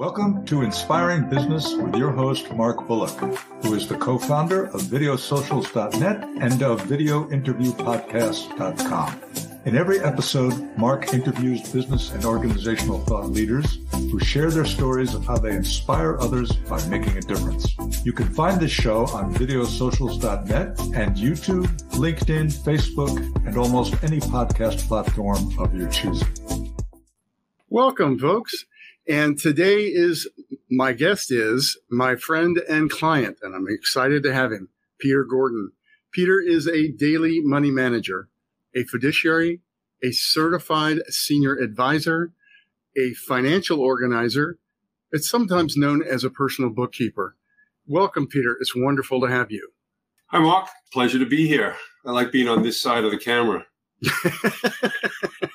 Welcome to Inspiring Business with your host, Mark Bullock, who is the co founder of VideoSocials.net and of VideoInterviewPodcast.com. In every episode, Mark interviews business and organizational thought leaders who share their stories of how they inspire others by making a difference. You can find this show on videosocials.net and YouTube, LinkedIn, Facebook, and almost any podcast platform of your choosing. Welcome, folks. And today is my guest is my friend and client, and I'm excited to have him, Peter Gordon. Peter is a daily money manager, a fiduciary, a certified senior advisor, a financial organizer. It's sometimes known as a personal bookkeeper. Welcome, Peter. It's wonderful to have you. Hi, Mark. Pleasure to be here. I like being on this side of the camera.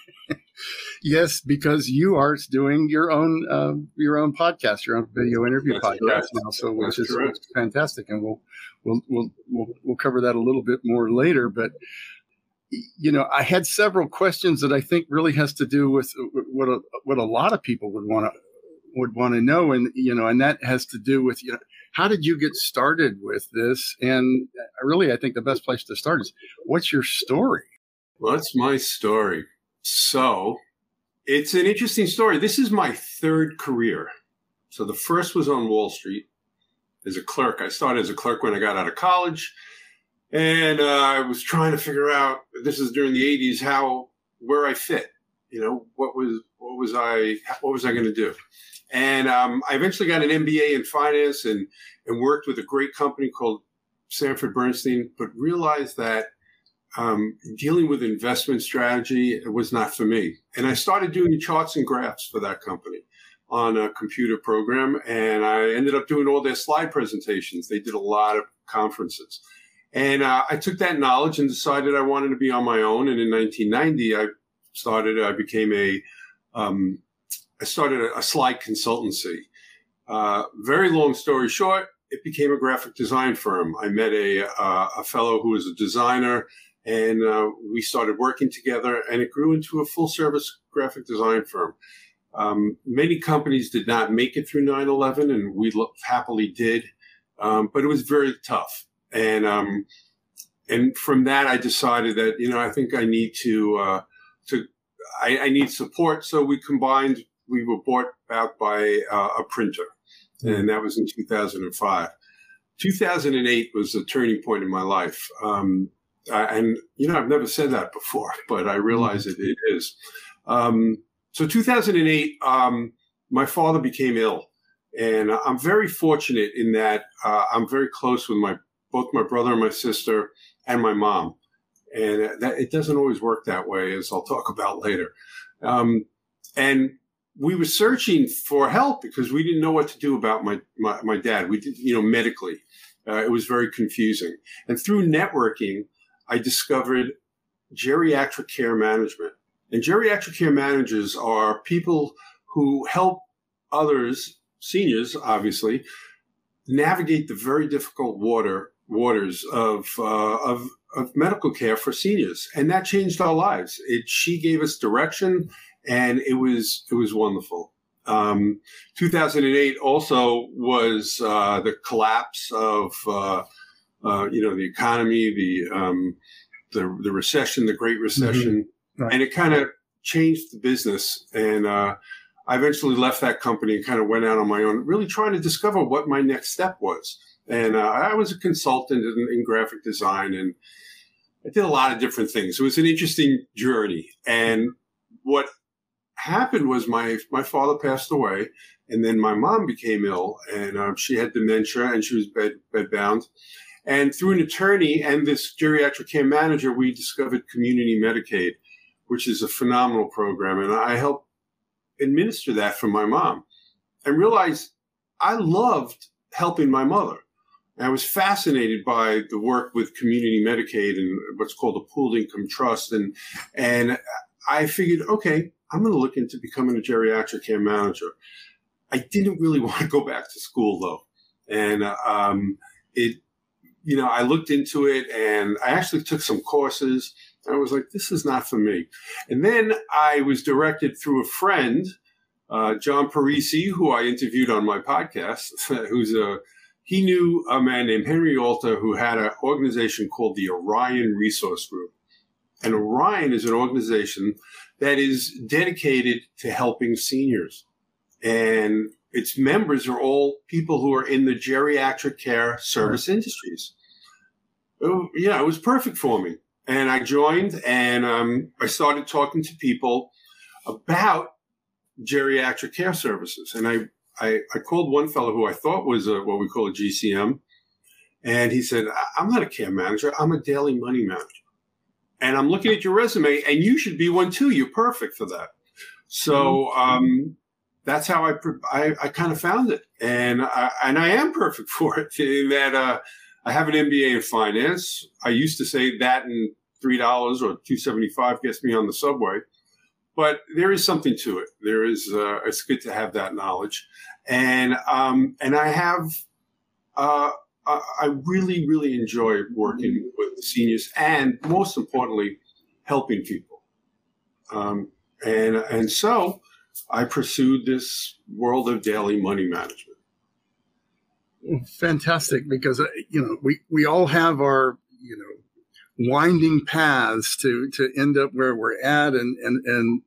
Yes, because you are doing your own uh, your own podcast, your own video interview That's podcast correct. now, so which That's is correct. fantastic, and we'll, we'll we'll we'll we'll cover that a little bit more later. But you know, I had several questions that I think really has to do with what a, what a lot of people would want to would want to know, and you know, and that has to do with you know how did you get started with this? And really, I think the best place to start is what's your story? Well, that's my story. So it's an interesting story. This is my third career. So the first was on Wall Street as a clerk. I started as a clerk when I got out of college. And uh, I was trying to figure out, this is during the 80s, how, where I fit. You know, what was, what was I, what was I going to do? And um, I eventually got an MBA in finance and, and worked with a great company called Sanford Bernstein, but realized that um, dealing with investment strategy was not for me. And I started doing charts and graphs for that company on a computer program. And I ended up doing all their slide presentations. They did a lot of conferences. And uh, I took that knowledge and decided I wanted to be on my own. And in 1990, I started, I became a, um, I started a, a slide consultancy. Uh, very long story short, it became a graphic design firm. I met a, uh, a fellow who was a designer and uh, we started working together and it grew into a full service graphic design firm. Um, many companies did not make it through 9-11 and we lo- happily did. Um, but it was very tough. And um, and from that i decided that you know i think i need to uh, to I, I need support. So we combined we were bought out by uh, a printer and that was in 2005 2008 was a turning point in my life. Um, uh, and you know, I've never said that before, but I realize it, it is. Um, so 2008, um, my father became ill, and I'm very fortunate in that uh, I'm very close with my both my brother and my sister and my mom, and that it doesn't always work that way, as I'll talk about later. Um, and we were searching for help because we didn't know what to do about my my, my dad. We did, you know, medically, uh, it was very confusing, and through networking. I discovered geriatric care management. And geriatric care managers are people who help others, seniors, obviously, navigate the very difficult water waters of, uh, of of medical care for seniors, and that changed our lives. It she gave us direction, and it was it was wonderful. Um, 2008 also was uh, the collapse of uh, uh, you know, the economy, the um, the the recession, the Great Recession, Mm-hmm. Right. and it kind of changed the business. And uh, I eventually left that company and kind of went out on my own, really trying to discover what my next step was. And uh, I was a consultant in, in graphic design, and I did a lot of different things. It was an interesting journey. And what happened was my my father passed away, and then my mom became ill, and um, she had dementia, and she was bed bedbound. And through an attorney and this geriatric care manager, we discovered Community Medicaid, which is a phenomenal program. And I helped administer that for my mom and realized I loved helping my mother. And I was fascinated by the work with Community Medicaid and what's called a pooled income trust. And, and I figured, okay, I'm going to look into becoming a geriatric care manager. I didn't really want to go back to school though. And, um, it, you know, I looked into it and I actually took some courses. I was like, this is not for me. And then I was directed through a friend uh, John Parisi, who I interviewed on my podcast, who's a he knew a man named Henry Alter who had an organization called the Orion Resource Group. And Orion is an organization that is dedicated to helping seniors. And its members are all people who are in the geriatric care service industries. Yeah, it was perfect for me. And I joined and um, I started talking to people about geriatric care services. And I, I, I called one fellow who I thought was a, what we call a GCM. And he said, I'm not a care manager. I'm a daily money manager. And I'm looking at your resume and you should be one too. You're perfect for that. So, mm-hmm. um, that's how I, I, I kind of found it. And I, and I am perfect for it in that, uh, I have an MBA in finance. I used to say that and $3 or 275 gets me on the subway but there is something to it. There is, uh, it's good to have that knowledge. And, um, and I have, uh, I really, really enjoy working with seniors and most importantly, helping people. Um, and, and so I pursued this world of daily money management. Fantastic. Because, uh, you know, we, we all have our, you know, winding paths to to end up where we're at and and and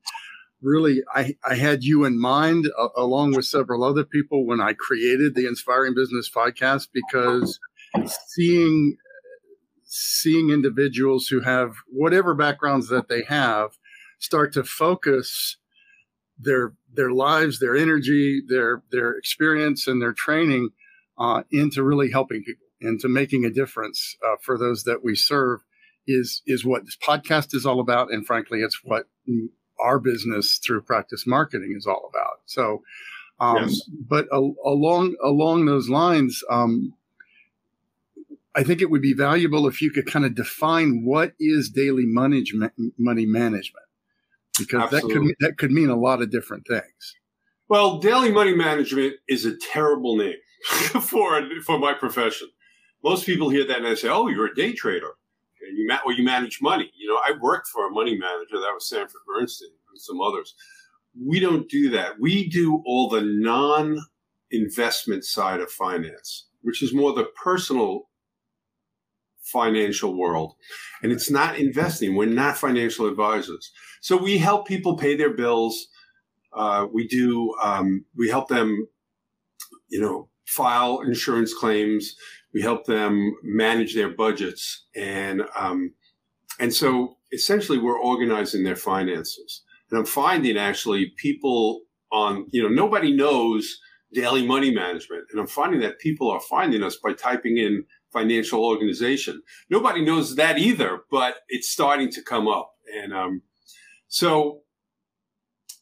really I, I had you in mind uh, along with several other people when I created the Inspiring Business podcast because seeing seeing individuals who have whatever backgrounds that they have start to focus their their lives, their energy, their their experience, and their training uh, into really helping people, into making a difference uh, for those that we serve is is what this podcast is all about, and frankly, it's what our business through practice marketing is all about. So, um, yes. but a, along along those lines, um, I think it would be valuable if you could kind of define what is daily money money management, because Absolutely. that could that could mean a lot of different things. Well, daily money management is a terrible name for for my profession. Most people hear that and they say, "Oh, you're a day trader." and you ma- or you manage money. You know, I worked for a money manager that was Sanford Bernstein and some others. We don't do that. We do all the non-investment side of finance, which is more the personal financial world. And it's not investing. We're not financial advisors. So we help people pay their bills. Uh, we do, um, we help them, you know, file insurance claims we help them manage their budgets, and um, and so essentially we're organizing their finances. And I'm finding actually people on you know nobody knows daily money management, and I'm finding that people are finding us by typing in financial organization. Nobody knows that either, but it's starting to come up, and um, so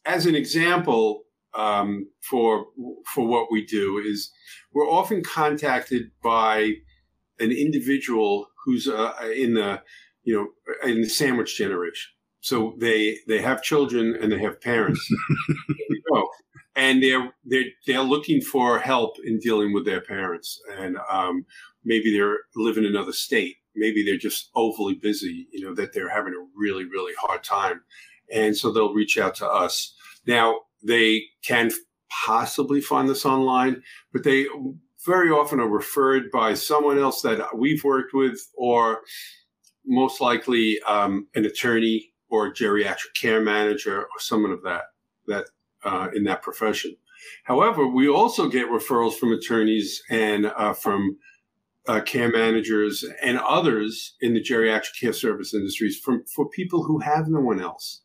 as an example, um, for for what we do is we're often contacted by an individual who's uh, in the you know in the sandwich generation. So they they have children and they have parents. and they're they're they're looking for help in dealing with their parents, and um, maybe they're live in another state. Maybe they're just overly busy. You know that they're having a really really hard time, and so they'll reach out to us. Now they can possibly find this online, but they very often are referred by someone else that we've worked with, or most likely um, an attorney or a geriatric care manager or someone of that that uh, in that profession. However, we also get referrals from attorneys and uh, from uh, care managers and others in the geriatric care service industries from for people who have no one else.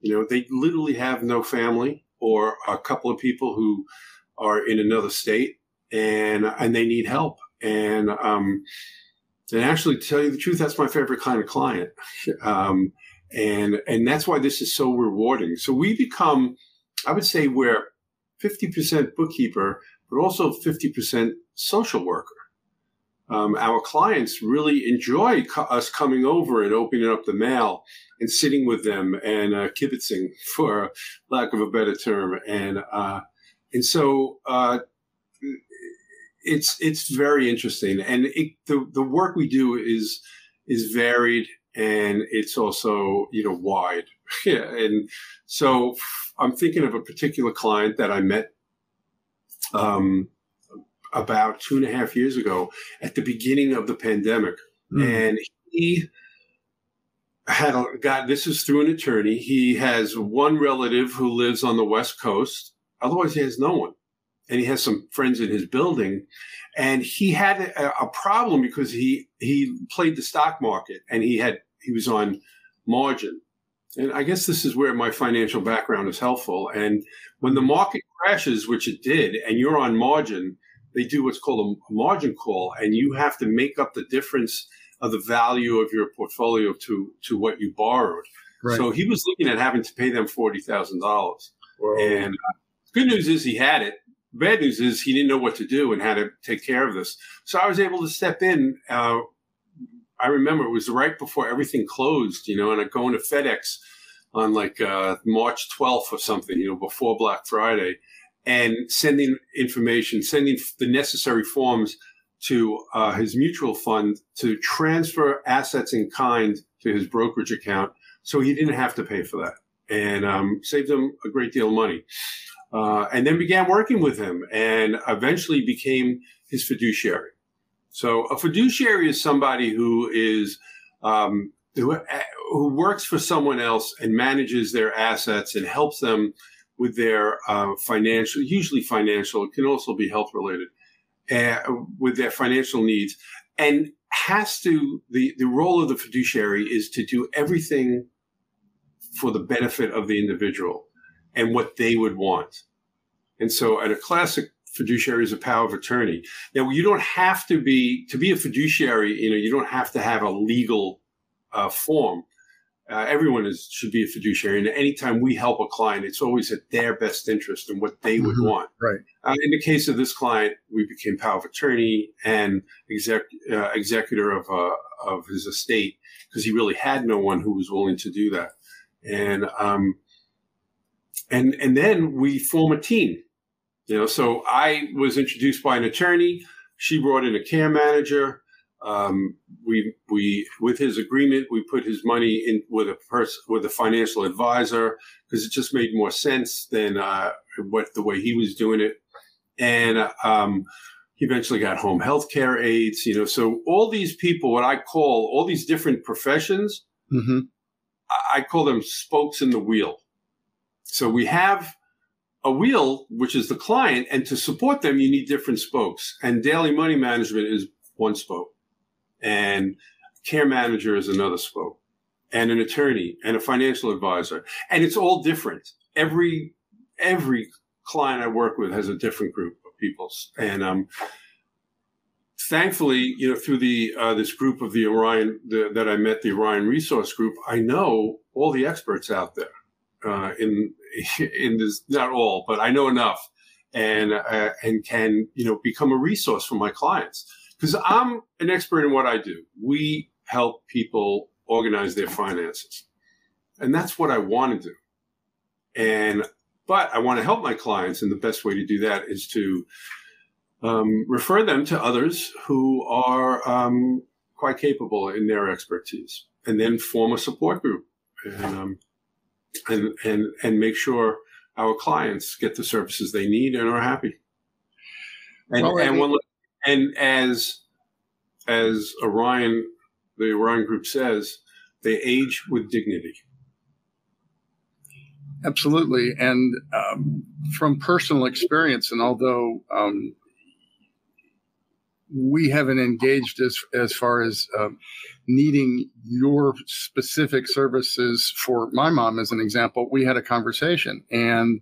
You know, they literally have no family or a couple of people who are in another state and and they need help. And um, and actually, to tell you the truth, that's my favorite kind of client. Um, and and that's why this is so rewarding. So we become, I would say, we're fifty percent bookkeeper, but also fifty percent social worker um, our clients really enjoy co- us coming over and opening up the mail and sitting with them and uh, kibitzing, for lack of a better term, and uh, and so uh, it's it's very interesting, and it, the the work we do is is varied and it's also you know wide. Yeah, and so I'm thinking of a particular client that I met um, about two and a half years ago at the beginning of the pandemic, mm. and he had a, got this is through an attorney. He has one relative who lives on the West Coast. Otherwise, he has no one, and he has some friends in his building. And he had a, a problem because he he played the stock market and he had he was on margin. And I guess this is where my financial background is helpful. And when the market crashes, which it did, and you're on margin, they do what's called a margin call, and you have to make up the difference of the value of your portfolio to to what you borrowed. Right. So he was looking at having to pay them forty thousand dollars. And uh, good news is he had it. Bad news is he didn't know what to do and how to take care of this. So I was able to step in. Uh, I remember it was right before everything closed, you know, and I go into FedEx on like uh, March 12th or something, you know, before Black Friday, and sending information, sending the necessary forms to uh, his mutual fund to transfer assets in kind to his brokerage account, so he didn't have to pay for that, and um, saved him a great deal of money. Uh, and then began working with him, and eventually became his fiduciary. So a fiduciary is somebody who is um, who, who works for someone else and manages their assets and helps them with their uh, financial, usually financial. It can also be health related uh, with their financial needs and has to the the role of the fiduciary is to do everything for the benefit of the individual and what they would want and so at a classic fiduciary is a power of attorney now you don't have to be to be a fiduciary you know you don't have to have a legal uh, form uh, everyone is should be a fiduciary, and anytime we help a client, it's always at their best interest and what they would mm-hmm. want. Right. Uh, in the case of this client, we became power of attorney and exec, uh, executor of uh, of his estate because he really had no one who was willing to do that, and um, and and then we form a team. You know, so I was introduced by an attorney. She brought in a care manager. Um, we we with his agreement, we put his money in with a person with a financial advisor because it just made more sense than uh, what the way he was doing it, and um, he eventually got home health care aides. You know, so all these people, what I call all these different professions, mm-hmm. I, I call them spokes in the wheel. So we have a wheel, which is the client, and to support them, you need different spokes. And daily money management is one spoke and care manager is another spoke and an attorney and a financial advisor and it's all different. Every every client i work with has a different group of people. And um thankfully you know through the uh, this group of the orion the, that i met the orion resource group i know all the experts out there uh, in in this not all but i know enough and uh, and can you know become a resource for my clients because I'm an expert in what I do. We help people organize their finances. And that's what I want to do. And, but I want to help my clients. And the best way to do that is to um, refer them to others who are um, quite capable in their expertise and then form a support group and, um, and, and, and make sure our clients get the services they need and are happy. And, well, and one and as as Orion, the Orion Group says, they age with dignity. Absolutely, and um, from personal experience, and although um, we haven't engaged as as far as uh, needing your specific services for my mom, as an example, we had a conversation and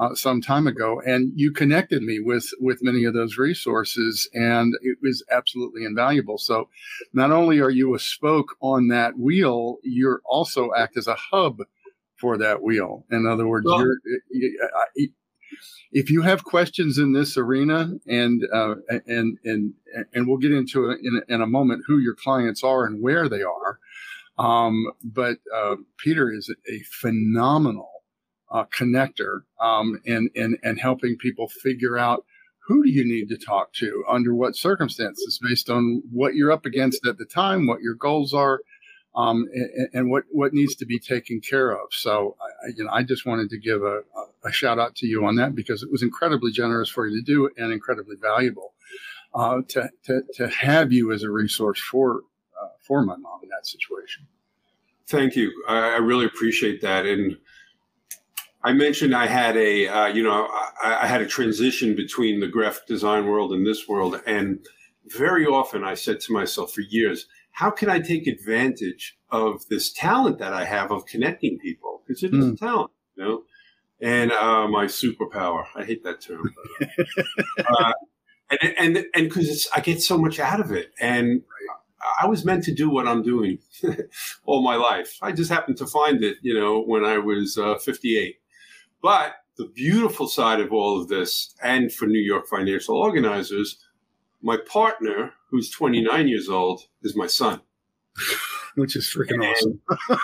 uh, some time ago, and you connected me with with many of those resources, and it was absolutely invaluable. So, not only are you a spoke on that wheel, you're also act as a hub for that wheel. In other words, well, you're, you, if you have questions in this arena, and uh, and and and we'll get into it in, in a moment who your clients are and where they are. Um, but uh, Peter is a phenomenal uh, connector um, and, and, and helping people figure out who do you need to talk to under what circumstances based on what you're up against at the time, what your goals are. um, and, and, what what needs to be taken care of. So, I, you know, I just wanted to give a, a, shout out to you on that because it was incredibly generous for you to do and incredibly valuable uh, to, to to have you as a resource for uh, for my mom in that situation. Thank you. I, I really appreciate that. And I mentioned I had a, uh, you know, I, I, had a transition between the graphic design world and this world. And very often I said to myself for years, how can I take advantage of this talent that I have of connecting people? Because it is mm. a talent, you know? And uh, my superpower, I hate that term. But, uh, and and and because I get so much out of it, and I was meant to do what I'm doing all my life. I just happened to find it, you know, when I was uh, 58. But the beautiful side of all of this, and for New York financial organizers, my partner, who's 29 years old, is my son. Which is freaking and, awesome.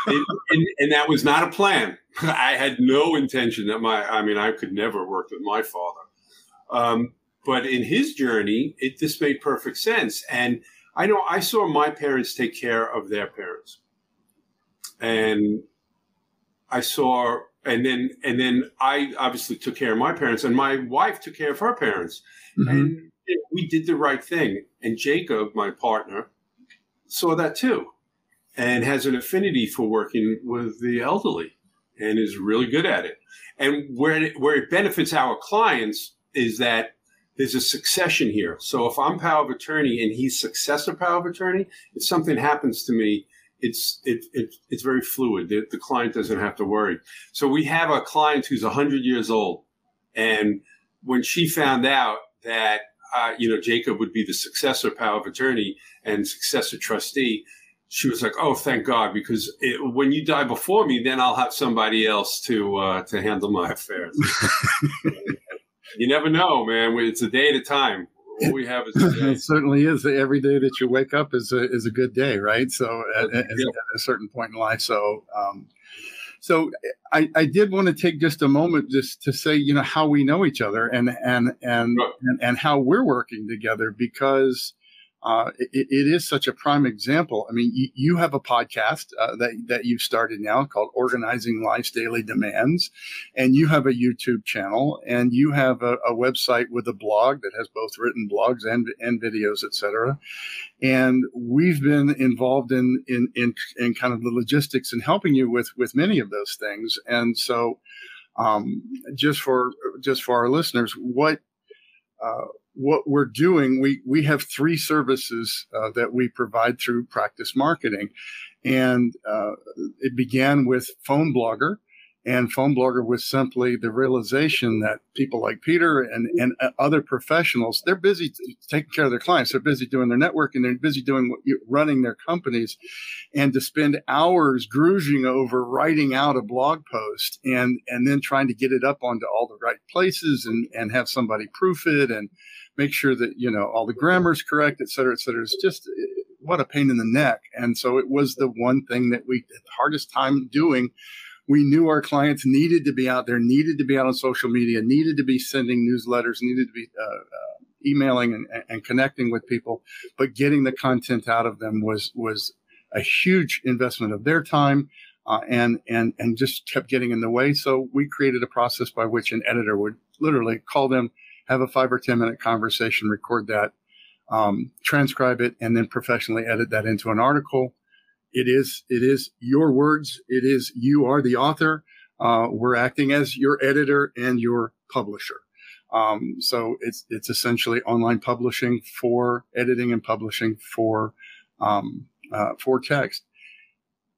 and, and, and, that was not a plan. I had no intention that my, I mean, I could never work with my father. Um, but in his journey, it this made perfect sense. And I know I saw my parents take care of their parents. And I saw and then and then I obviously took care of my parents and my wife took care of her parents. Mm-hmm. And we did the right thing. And Jacob, my partner, saw that too and has an affinity for working with the elderly and is really good at it. And where it, where it benefits our clients is that there's a succession here. So if I'm power of attorney and he's successor power of attorney, if something happens to me, it's it, it it's very fluid. The, the, client doesn't have to worry. So we have a client who's 100 years old, and when she found out that uh, you know Jacob would be the successor power of attorney and successor trustee, she was like, "Oh, thank God!" Because it, when you die before me, then I'll have somebody else to uh, to handle my affairs. you never know, man. It's a day at a time. All we have is it certainly is. Every day that you wake up is a is a good day, right? So at, at, at a certain point in life, so. Um, so I, I did want to take just a moment just to say, you know, how we know each other and and and and, and how we're working together because uh, it, it is such a prime example. I mean, you, you have a podcast uh, that that you've started now called "Organizing Life's Daily Demands," and you have a YouTube channel, and you have a, a website with a blog that has both written blogs and and videos, etc. And we've been involved in in in, in kind of the logistics and helping you with with many of those things. And so, um, just for just for our listeners, what uh, what we're doing, we, we have three services uh, that we provide through practice marketing. And uh, it began with Phone Blogger. And Phone Blogger was simply the realization that people like Peter and, and uh, other professionals, they're busy taking care of their clients. They're busy doing their networking. They're busy doing running their companies. And to spend hours grouging over writing out a blog post and, and then trying to get it up onto all the right places and, and have somebody proof it and, make sure that you know all the grammar is correct, et cetera, et cetera. It's just what a pain in the neck. And so it was the one thing that we had the hardest time doing. We knew our clients needed to be out there, needed to be out on social media, needed to be sending newsletters, needed to be uh, uh, emailing and, and connecting with people, but getting the content out of them was was a huge investment of their time. Uh, and and and just kept getting in the way. So we created a process by which an editor would literally call them, have a five or 10 minute conversation, record that, um, transcribe it, and then professionally edit that into an article. It is, it is your words. It is, you are the author. Uh, we're acting as your editor and your publisher. Um, so it's, it's essentially online publishing for editing and publishing for, um, uh, for text.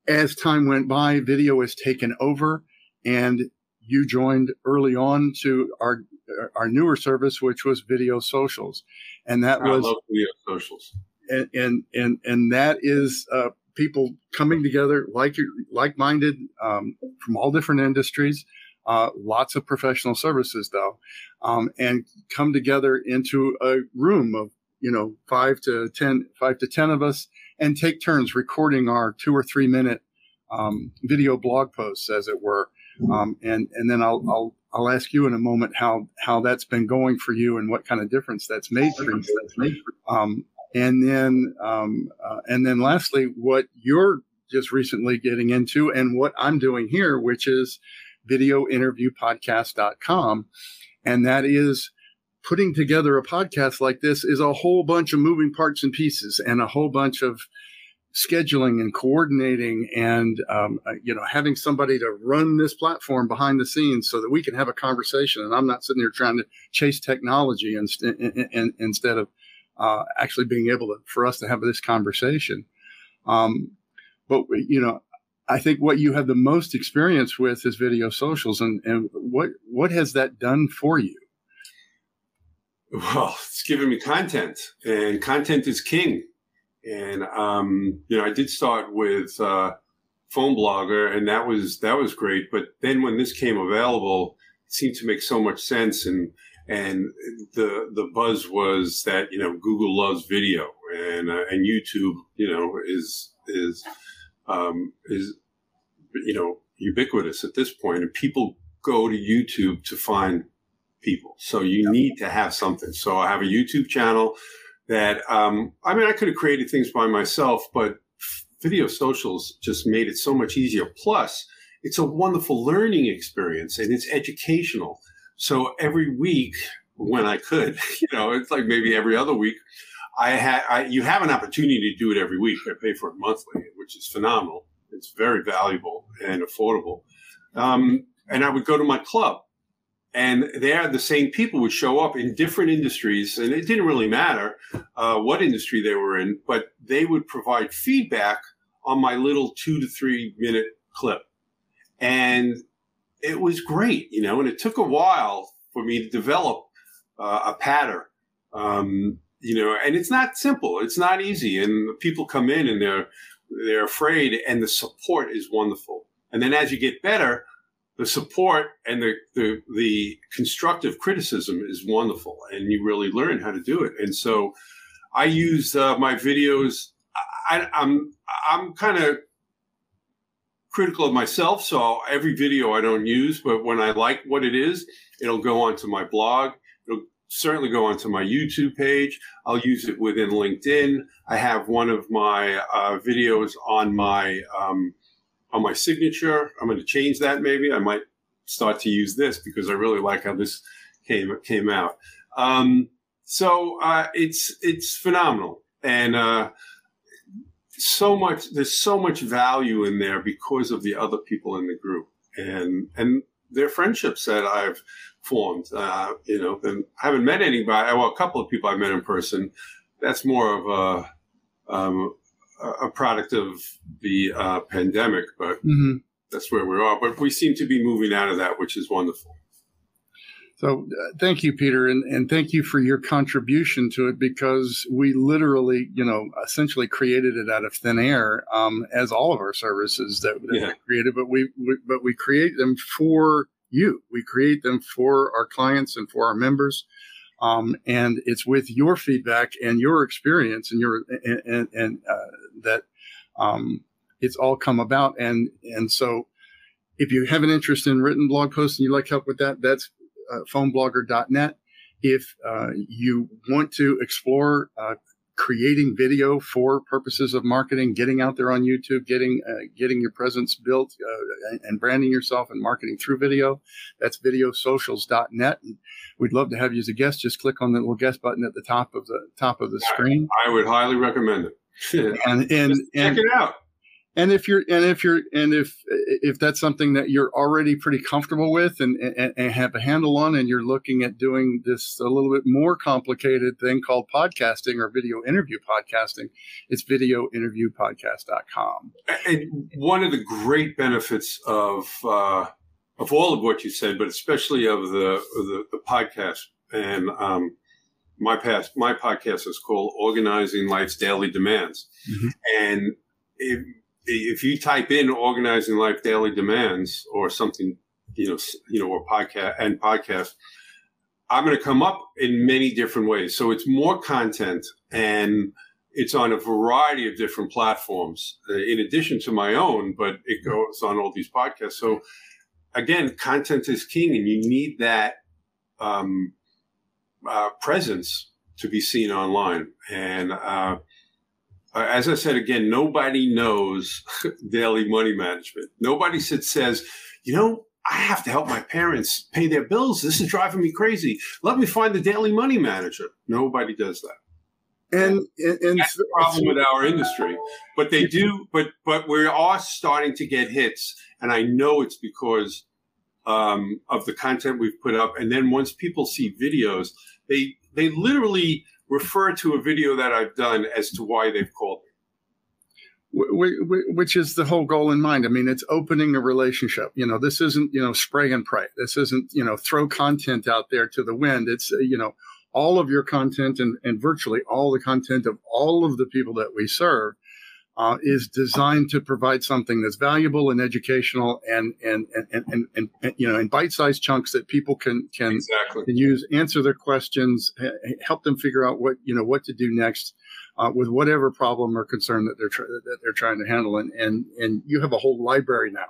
As time went by, video has taken over and you joined early on to our our newer service, which was video socials, and that I was video socials, and and and, and that is uh, people coming together like like minded um, from all different industries. Uh, lots of professional services though, um, and come together into a room of you know five to ten, five to ten of us, and take turns recording our two or three minute um, video blog posts, as it were. Um, and and then I'll, I'll I'll ask you in a moment how how that's been going for you and what kind of difference that's made for you. Um, and then um, uh, and then lastly, what you're just recently getting into and what I'm doing here, which is videointerviewpodcast.com. And that is putting together a podcast like this is a whole bunch of moving parts and pieces and a whole bunch of scheduling and coordinating and um, uh, you know having somebody to run this platform behind the scenes so that we can have a conversation and i'm not sitting here trying to chase technology inst- in, in, instead of uh, actually being able to for us to have this conversation. Um, but you know i think what you have the most experience with is video socials and, and what what has that done for you? Well it's given me content and content is king. And um, you know, I did start with uh, Phone Blogger, and that was that was great. But then when this came available, it seemed to make so much sense, and and the the buzz was that you know Google loves video, and uh, and YouTube, you know, is is um, is you know ubiquitous at this point, and people go to YouTube to find people. So you need to have something. So I have a YouTube channel that um, I mean, I could have created things by myself, but video socials just made it so much easier. Plus, it's a wonderful learning experience and it's educational. So every week when I could, you know, it's like maybe every other week, I had I, you have an opportunity to do it every week. I pay for it monthly, which is phenomenal. It's very valuable and affordable. Um, and I would go to my club and there the same people would show up in different industries and it didn't really matter uh, what industry they were in but they would provide feedback on my little two to three minute clip and it was great you know and it took a while for me to develop uh, a pattern um, you know and it's not simple it's not easy and people come in and they're they're afraid and the support is wonderful and then as you get better the support and the, the, the constructive criticism is wonderful, and you really learn how to do it. And so, I use uh, my videos. I, I'm I'm kind of critical of myself, so every video I don't use, but when I like what it is, it'll go onto my blog. It'll certainly go onto my YouTube page. I'll use it within LinkedIn. I have one of my uh, videos on my um, on my signature. I'm going to change that. Maybe I might start to use this because I really like how this came came out. Um, so uh, it's it's phenomenal, and uh, so much. There's so much value in there because of the other people in the group, and and their friendships that I've formed. Uh, you know, and I haven't met anybody. Well, a couple of people I met in person. That's more of a um, a product of the uh, pandemic, but mm-hmm. that's where we are. But we seem to be moving out of that, which is wonderful. So uh, thank you, Peter, and, and thank you for your contribution to it because we literally, you know, essentially created it out of thin air, um, as all of our services that, that yeah. we created. But we, we, but we create them for you. We create them for our clients and for our members. Um, and it's with your feedback and your experience and your and, and, and uh, that um, it's all come about. And and so, if you have an interest in written blog posts and you like help with that, that's uh, phoneblogger.net. If uh, you want to explore uh, creating video for purposes of marketing, getting out there on YouTube, getting uh, getting your presence built, uh, and branding yourself and marketing through video. That's videosocials.net. And we'd love to have you as a guest. Just click on the little guest button at the top of the top of the screen. I, I would highly recommend it. and and, and check it out and if you're and if you're and if if that's something that you're already pretty comfortable with and, and, and, have a handle on and you're looking at doing this a little bit more complicated thing called podcasting or video interview podcasting it's videointerviewpodcast.com and one of the great benefits of uh, of all of what you said but especially of the the, the podcast and um, my past my podcast is called organizing life's daily demands mm-hmm. and if, if you type in organizing life daily demands or something, you know, you know, or podcast and podcast, I'm going to come up in many different ways. So it's more content and it's on a variety of different platforms uh, in addition to my own, but it goes on all these podcasts. So again, content is king and you need that, um, uh, presence to be seen online. And, uh, uh, as I said again, nobody knows daily money management. Nobody says, you know, I have to help my parents pay their bills. This is driving me crazy. Let me find the daily money manager. Nobody does that. And, and, and that's the problem with our industry. But they do, but but we are starting to get hits, and I know it's because um, of the content we've put up. And then once people see videos, they they literally refer to a video that I've done as to why they've called me which is the whole goal in mind. I mean, it's opening a relationship. You know, this isn't, you know, spray and pray. This isn't, you know, throw content out there to the wind. It's, uh, you know, all of your content and, and virtually all the content of all of the people that we serve uh, is designed to provide something that's valuable and educational and and and and, and, and you know in bite-sized chunks that people can can, exactly. can use answer their questions help them figure out what you know what to do next uh, with whatever problem or concern that they're that they're trying to handle and and and you have a whole library now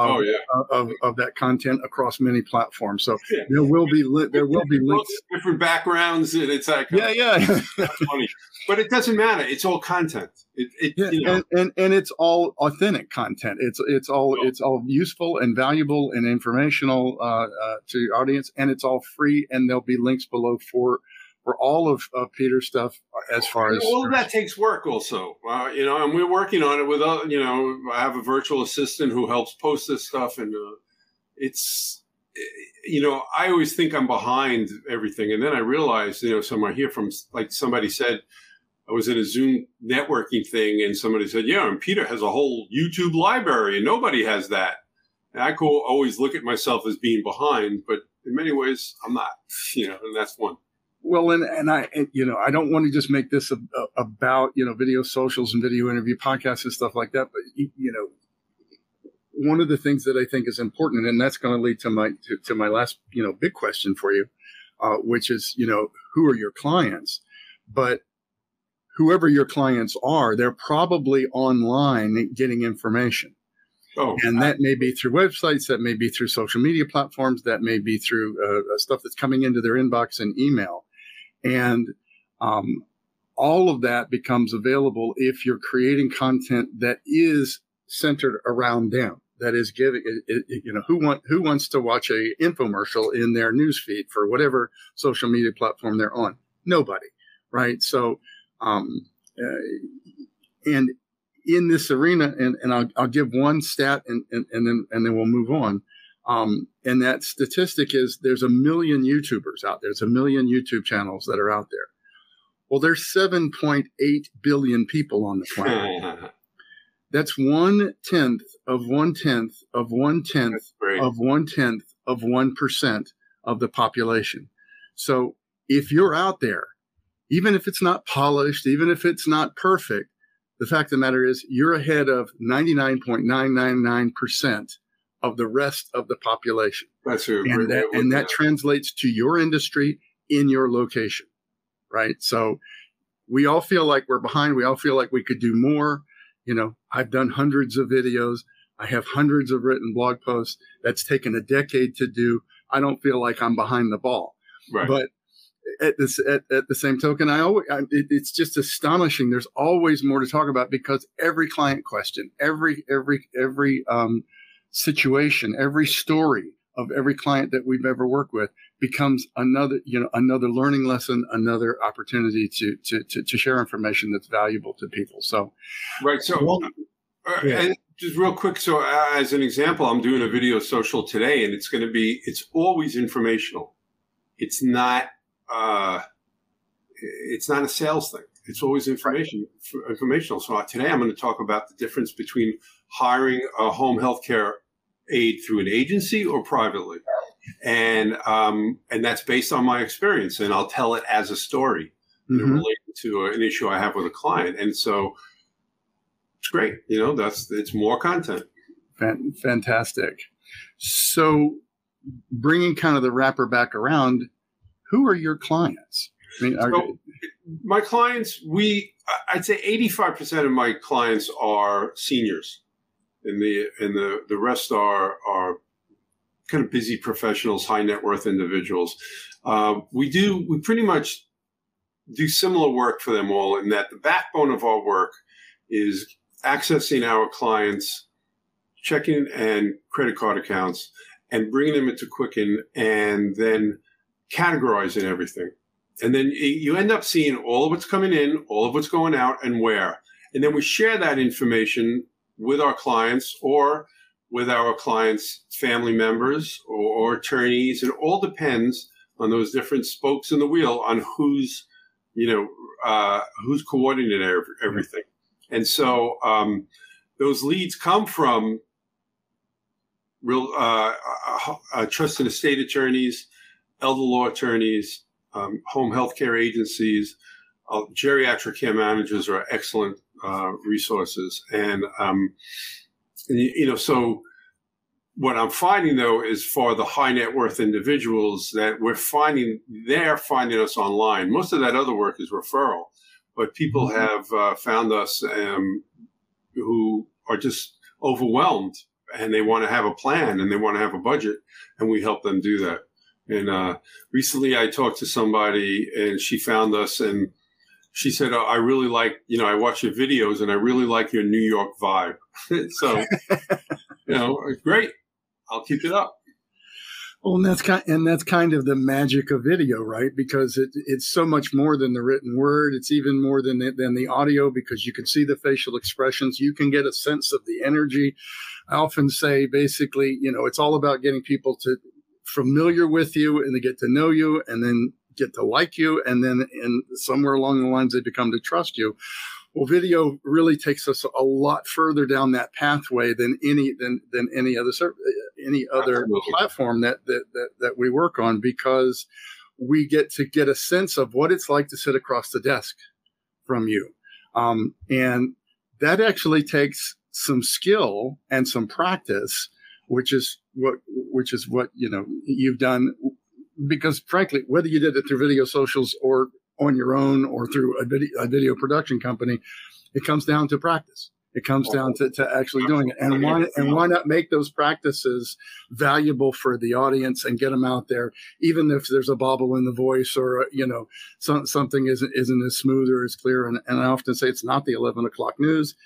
of, oh, yeah. of, of that content across many platforms. So yeah. there will be li- there will be links, different backgrounds, and it's like yeah, yeah, funny, but it doesn't matter. It's all content. It, it yeah, you know. and, and and it's all authentic content. It's it's all oh. it's all useful and valuable and informational uh, uh, to your audience, and it's all free. And there'll be links below for for all of, of Peter's stuff as far as all of that takes work also. Uh, you know and we're working on it with uh, you know I have a virtual assistant who helps post this stuff and uh, it's you know I always think I'm behind everything. And then I realize you know somewhere here from like somebody said I was in a Zoom networking thing and somebody said yeah and Peter has a whole YouTube library and nobody has that. And I could always look at myself as being behind but in many ways I'm not you know and that's one well, and, and I, and, you know, I don't want to just make this a, a, about, you know, video socials and video interview podcasts and stuff like that. But, you, you know, one of the things that I think is important, and that's going to lead to my, to, to my last, you know, big question for you, uh, which is, you know, who are your clients? But whoever your clients are, they're probably online getting information. Oh, and that may be through websites, that may be through social media platforms, that may be through uh, stuff that's coming into their inbox and email. And um, all of that becomes available if you're creating content that is centered around them. That is giving, you know, who want who wants to watch a infomercial in their newsfeed for whatever social media platform they're on? Nobody, right? So, um, uh, and in this arena, and, and I'll, I'll give one stat, and, and, and then and then we'll move on. Um, and that statistic is there's a million YouTubers out there. There's a million YouTube channels that are out there. Well, there's 7.8 billion people on the planet. That's one tenth of one tenth of one tenth of one tenth of one percent of the population. So if you're out there, even if it's not polished, even if it's not perfect, the fact of the matter is you're ahead of 99.999% of the rest of the population. That's true. And that, and that translates to your industry in your location, right? So we all feel like we're behind. We all feel like we could do more. You know, I've done hundreds of videos. I have hundreds of written blog posts. That's taken a decade to do. I don't feel like I'm behind the ball. Right. But at this at, at the same token, I always I, it, it's just astonishing. There's always more to talk about because every client question, every every every um, situation, every story of every client that we've ever worked with becomes another, you know, another learning lesson, another opportunity to to to, to share information that's valuable to people. So, right. So, well, uh, yeah. and just real quick. So, uh, as an example, I'm doing a video social today, and it's going to be. It's always informational. It's not. Uh, it's not a sales thing. It's always information informational. So today I'm going to talk about the difference between hiring a home health care aide through an agency or privately. And um, and that's based on my experience, and I'll tell it as a story mm-hmm. related to an issue I have with a client. And so it's great. You know, that's it's more content. Fantastic. So, bringing kind of the wrapper back around, who are your clients? I mean, are, so, my clients, we I'd say 85% of my clients are seniors and the and the the rest are are kind of busy professionals, high net worth individuals. Uh, we do we pretty much do similar work for them all in that the backbone of our work is accessing our clients' checking and credit card accounts and bringing them into Quicken and then categorizing everything. And then you end up seeing all of what's coming in, all of what's going out, and where. And then we share that information with our clients or with our clients' family members or, or attorneys. It all depends on those different spokes in the wheel on who's, you know, uh, who's coordinating everything. And so um, those leads come from real uh, uh, uh, trust and estate attorneys, elder law attorneys, um, home health care agencies, uh, geriatric care managers are excellent uh, resources. And, um, you know, so what I'm finding though is for the high net worth individuals that we're finding, they're finding us online. Most of that other work is referral, but people mm-hmm. have uh, found us um, who are just overwhelmed and they want to have a plan and they want to have a budget and we help them do that. And uh, recently I talked to somebody and she found us and she said, oh, I really like, you know, I watch your videos and I really like your New York vibe. so, you know, great. I'll keep it up. Well, and that's kind, and that's kind of the magic of video, right? Because it, it's so much more than the written word. It's even more than the, than the audio because you can see the facial expressions. You can get a sense of the energy. I often say, basically, you know, it's all about getting people to familiar with you and they get to know you and then get to like you. And then in somewhere along the lines, they become to trust you. Well, video really takes us a lot further down that pathway than any than than any other any other Absolutely. platform that, that that that we work on because we get to get a sense of what it's like to sit across the desk from you, um, and that actually takes some skill and some practice, which is what which is what you know you've done because frankly whether you did it through video socials or on your own or through a video, a video production company it comes down to practice. It comes down to, to actually doing it. And why and why not make those practices valuable for the audience and get them out there even if there's a bobble in the voice or uh, you know some, something isn't isn't as smooth or as clear. And, and i often say it's not the 11 o'clock news.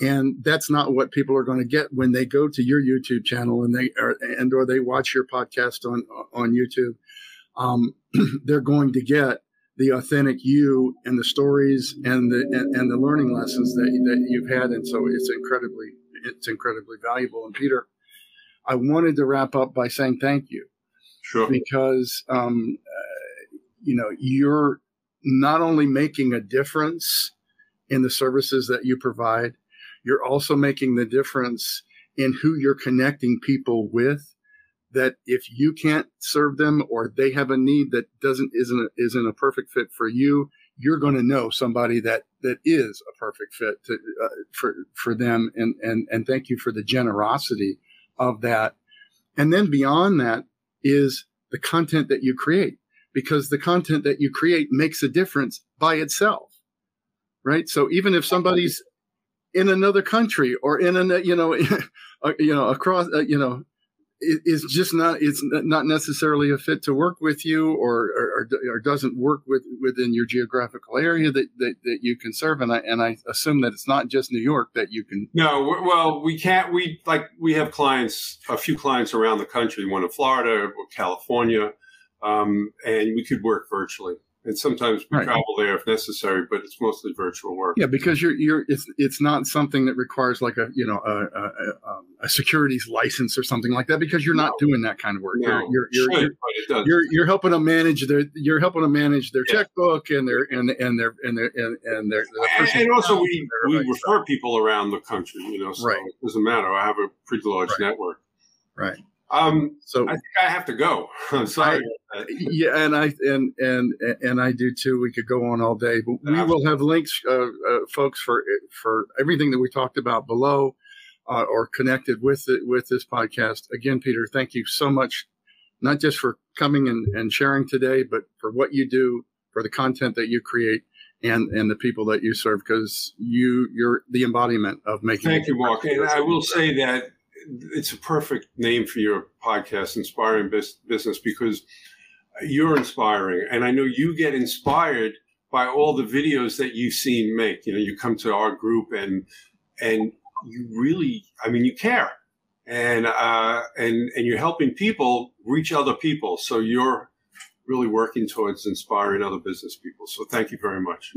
And that's not what people are going to get when they go to your youtube channel and they are and or they watch your podcast on on youtube um, they're going to get the authentic you and the stories and the and, and, the learning lessons that, that you've had. And so it's incredibly it's incredibly valuable. And peter i wanted to wrap up by saying thank you. Sure. Because um, uh, you know you're not only making a difference in the services that you provide you're also making the difference in who you're connecting people with that if you can't serve them or they have a need that doesn't isn't a, isn't a perfect fit for you you're going to know somebody that that is a perfect fit to, uh, for for them. And and and thank you for the generosity of that. And then beyond that is the content that you create because the content that you create makes a difference by itself right? So even if somebody's in another country or in a you know uh, you know across uh, you know is just not it's not necessarily a fit to work with you or or, or doesn't work with within your geographical area that, that, that you can serve. And I and I assume that it's not just New York that you can. No well we can't we like we have clients a few clients around the country one in Florida or California um, and we could work virtually and sometimes we right. travel there if necessary, but it's mostly virtual work. Yeah, because you're you're it's it's not something that requires like a you know a, a, um, a securities license or something like that because you're not doing that kind of work. No, you're you're you're, you're, you're, you're helping them manage their you're helping them manage their yeah. checkbook and their and and their and their and, their and, and, also we we refer people around the country. You know, so right. it doesn't matter. I have a pretty large right. network. Right. Um, so I think I have to go. I'm sorry. I, yeah, and I and and and I do too. We could go on all day, but we will have links, uh, uh, folks, for for everything that we talked about below, uh, or connected with it with this podcast. Again, Peter, thank you so much, not just for coming and, and sharing today, but for what you do, for the content that you create, and and the people that you serve, because you you're the embodiment of making. Thank you, Mark. And I will say that it's a perfect name for your podcast, Inspiring Business, because you're inspiring. And I know you get inspired by all the videos that you've seen make. You know, you come to our group and and you really, I mean, you care, and uh, and and you're helping people reach other people. So you're really working towards inspiring other business people. So thank you very much.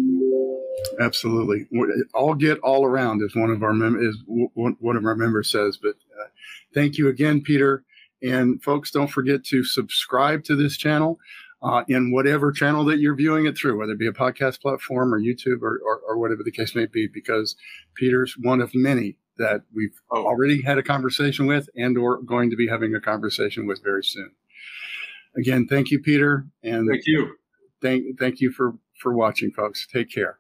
Absolutely, all get all around is one of our mem- is one of our members says. But uh, thank you again, Peter. And folks, don't forget to subscribe to this channel uh, in whatever channel that you're viewing it through, whether it be a podcast platform or YouTube or, or, or whatever the case may be, because Peter's one of many that we've oh. already had a conversation with and or going to be having a conversation with very soon. Again, thank you, Peter. And thank you. Thank, thank you for, for watching, folks. Take care.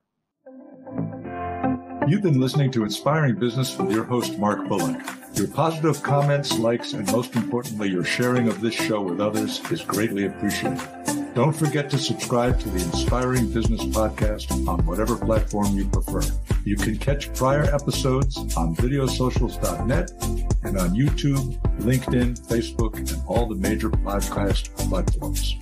You've been listening to Inspiring Business with your host, Mark Bullock. Your positive comments, likes, and most importantly, your sharing of this show with others is greatly appreciated. Don't forget to subscribe to the Inspiring Business Podcast on whatever platform you prefer. You can catch prior episodes on videosocials.net and on YouTube, LinkedIn, Facebook, and all the major podcast platforms.